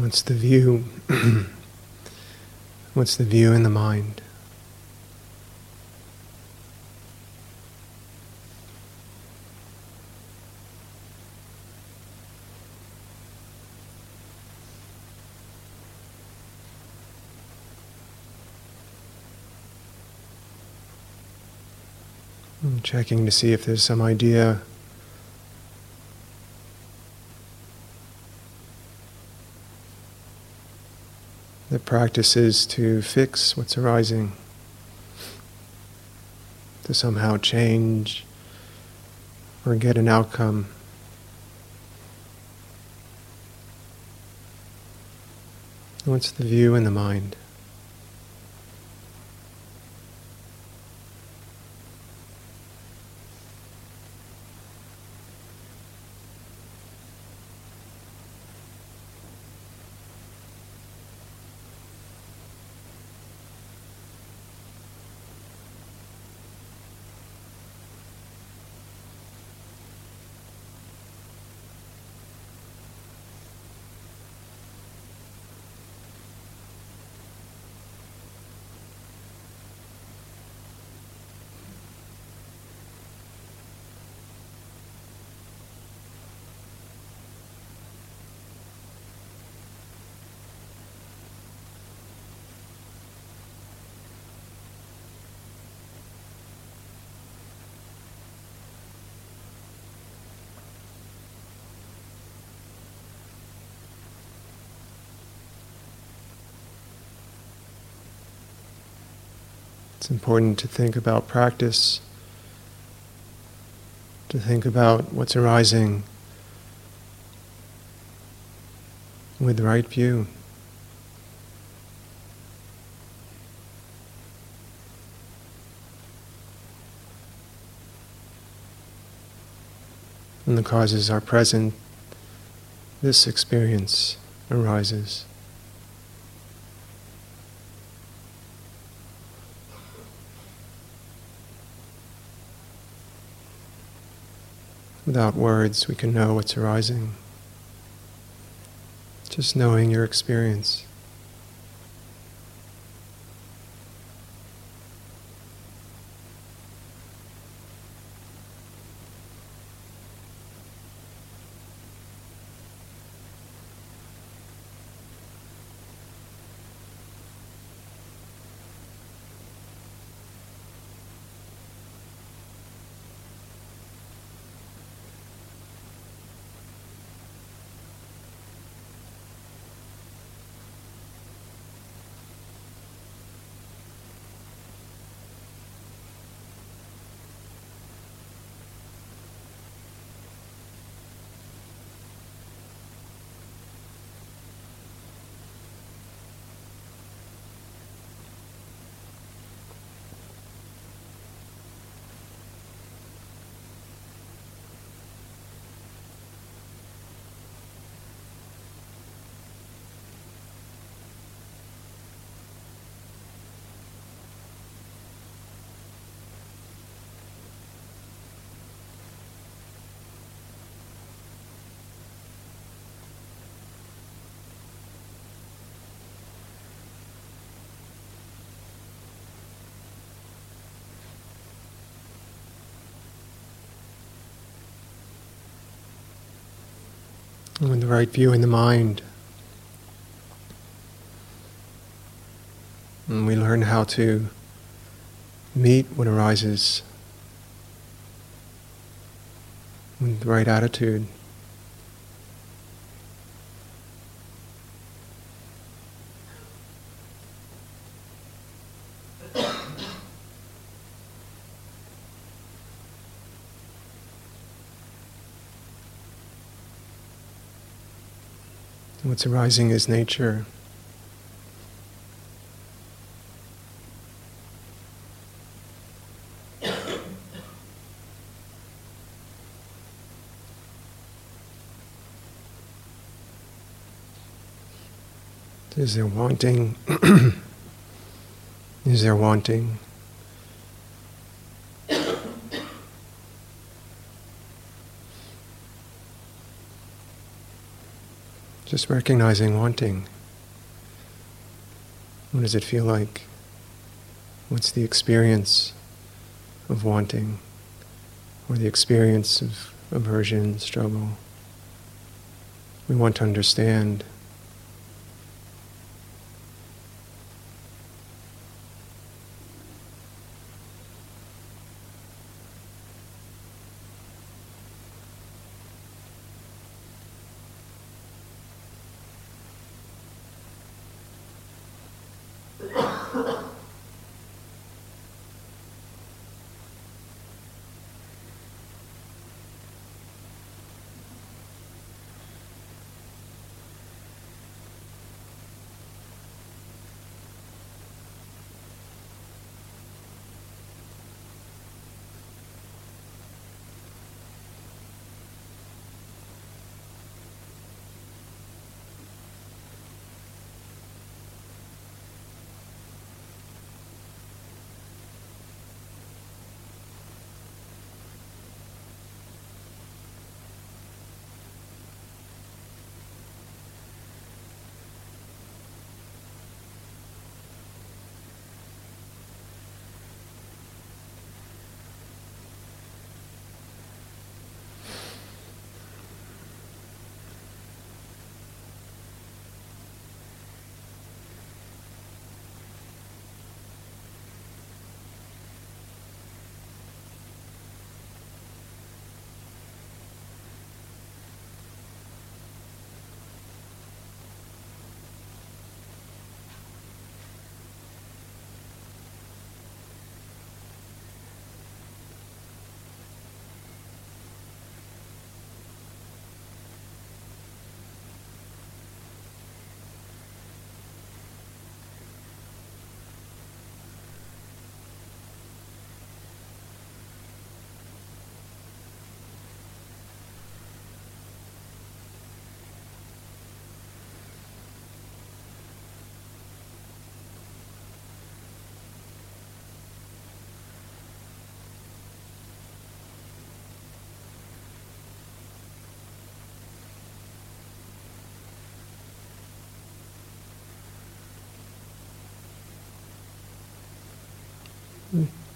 What's the view? What's the view in the mind? I'm checking to see if there's some idea that is to fix what's arising, to somehow change or get an outcome. What's the view in the mind? It's important to think about practice, to think about what's arising with right view. When the causes are present, this experience arises. Without words, we can know what's arising. Just knowing your experience. With the right view in the mind. And we learn how to meet what arises with the right attitude. What's arising is nature. Is there wanting? is there wanting? Just recognizing wanting. What does it feel like? What's the experience of wanting? Or the experience of aversion, struggle? We want to understand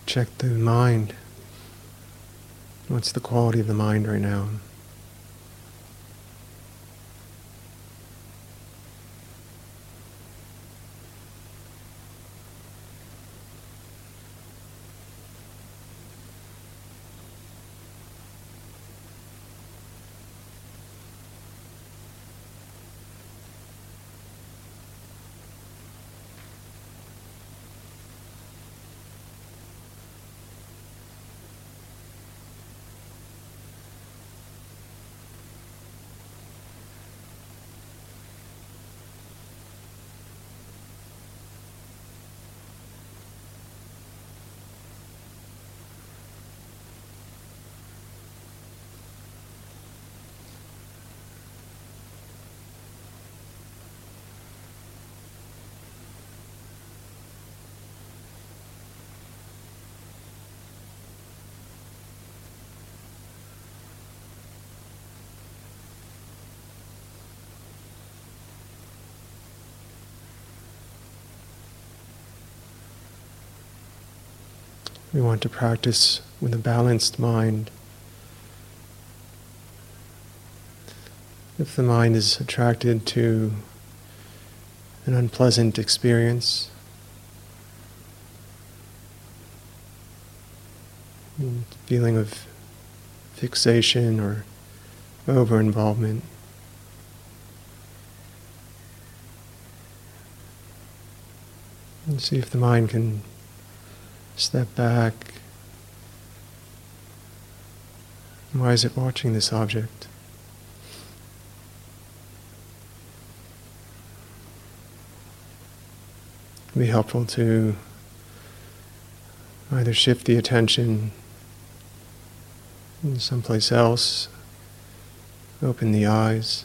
Check the mind. What's the quality of the mind right now? We want to practice with a balanced mind. If the mind is attracted to an unpleasant experience, feeling of fixation or over involvement, and see if the mind can Step back. Why is it watching this object? It can be helpful to either shift the attention someplace else, open the eyes.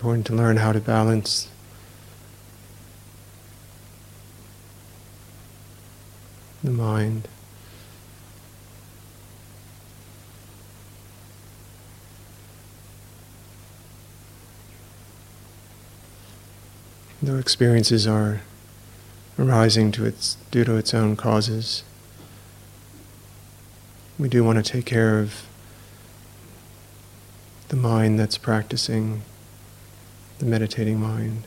important to learn how to balance the mind. Though experiences are arising to its, due to its own causes, we do want to take care of the mind that's practicing the meditating mind.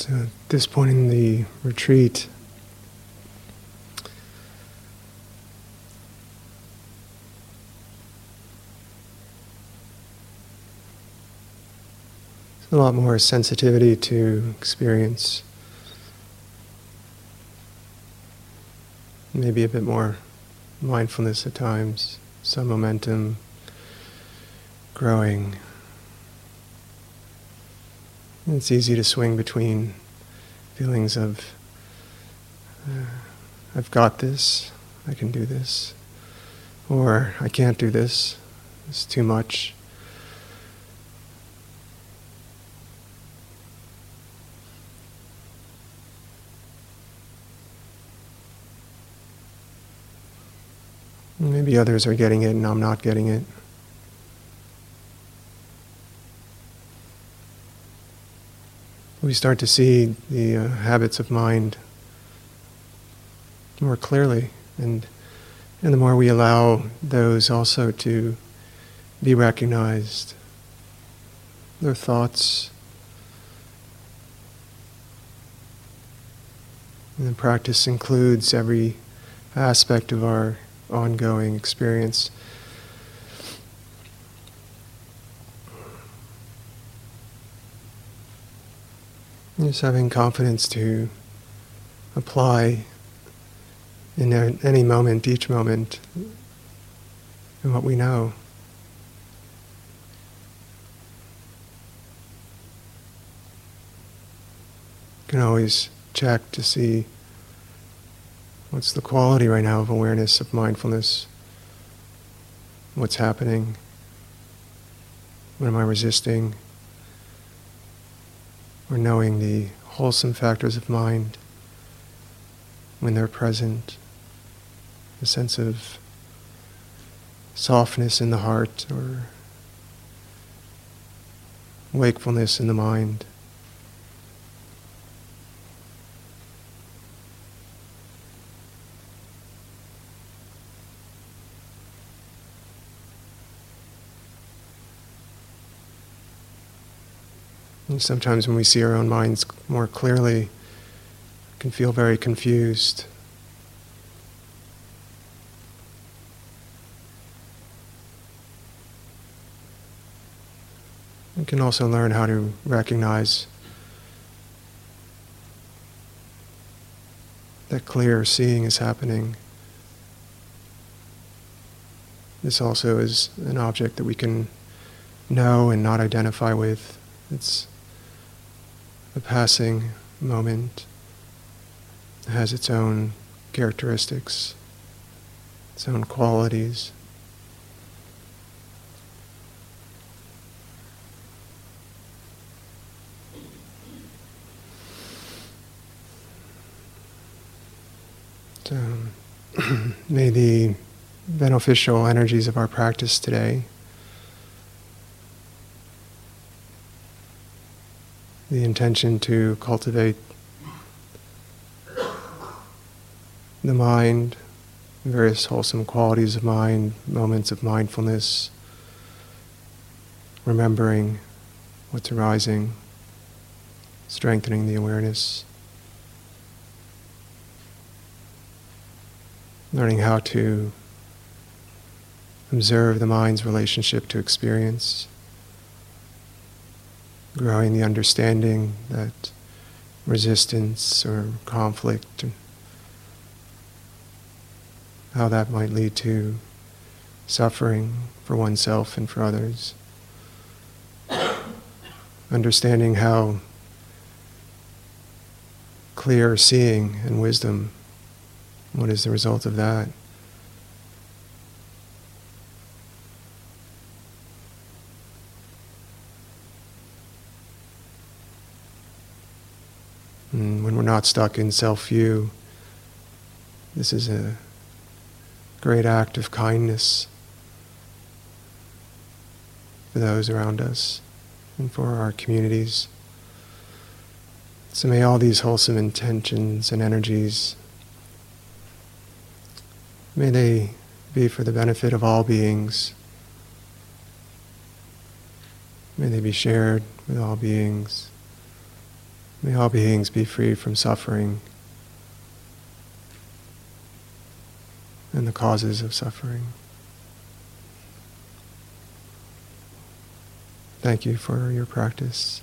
So at this point in the retreat, a lot more sensitivity to experience. Maybe a bit more mindfulness at times, some momentum growing. It's easy to swing between feelings of, uh, I've got this, I can do this, or I can't do this, it's too much. Maybe others are getting it and I'm not getting it. We start to see the uh, habits of mind more clearly, and, and the more we allow those also to be recognized, their thoughts, and the practice includes every aspect of our ongoing experience. Just having confidence to apply in any moment, each moment, in what we know. You can always check to see What's the quality right now of awareness, of mindfulness? What's happening? What am I resisting? Or knowing the wholesome factors of mind when they're present, a sense of softness in the heart or wakefulness in the mind. And sometimes when we see our own minds more clearly, can feel very confused. We can also learn how to recognize that clear seeing is happening. This also is an object that we can know and not identify with. It's a passing moment has its own characteristics, its own qualities. So, may the beneficial energies of our practice today the intention to cultivate the mind, various wholesome qualities of mind, moments of mindfulness, remembering what's arising, strengthening the awareness, learning how to observe the mind's relationship to experience growing the understanding that resistance or conflict, and how that might lead to suffering for oneself and for others. Understanding how clear seeing and wisdom, what is the result of that? And when we're not stuck in self view, this is a great act of kindness for those around us and for our communities. So may all these wholesome intentions and energies, may they be for the benefit of all beings. May they be shared with all beings May all beings be free from suffering and the causes of suffering. Thank you for your practice.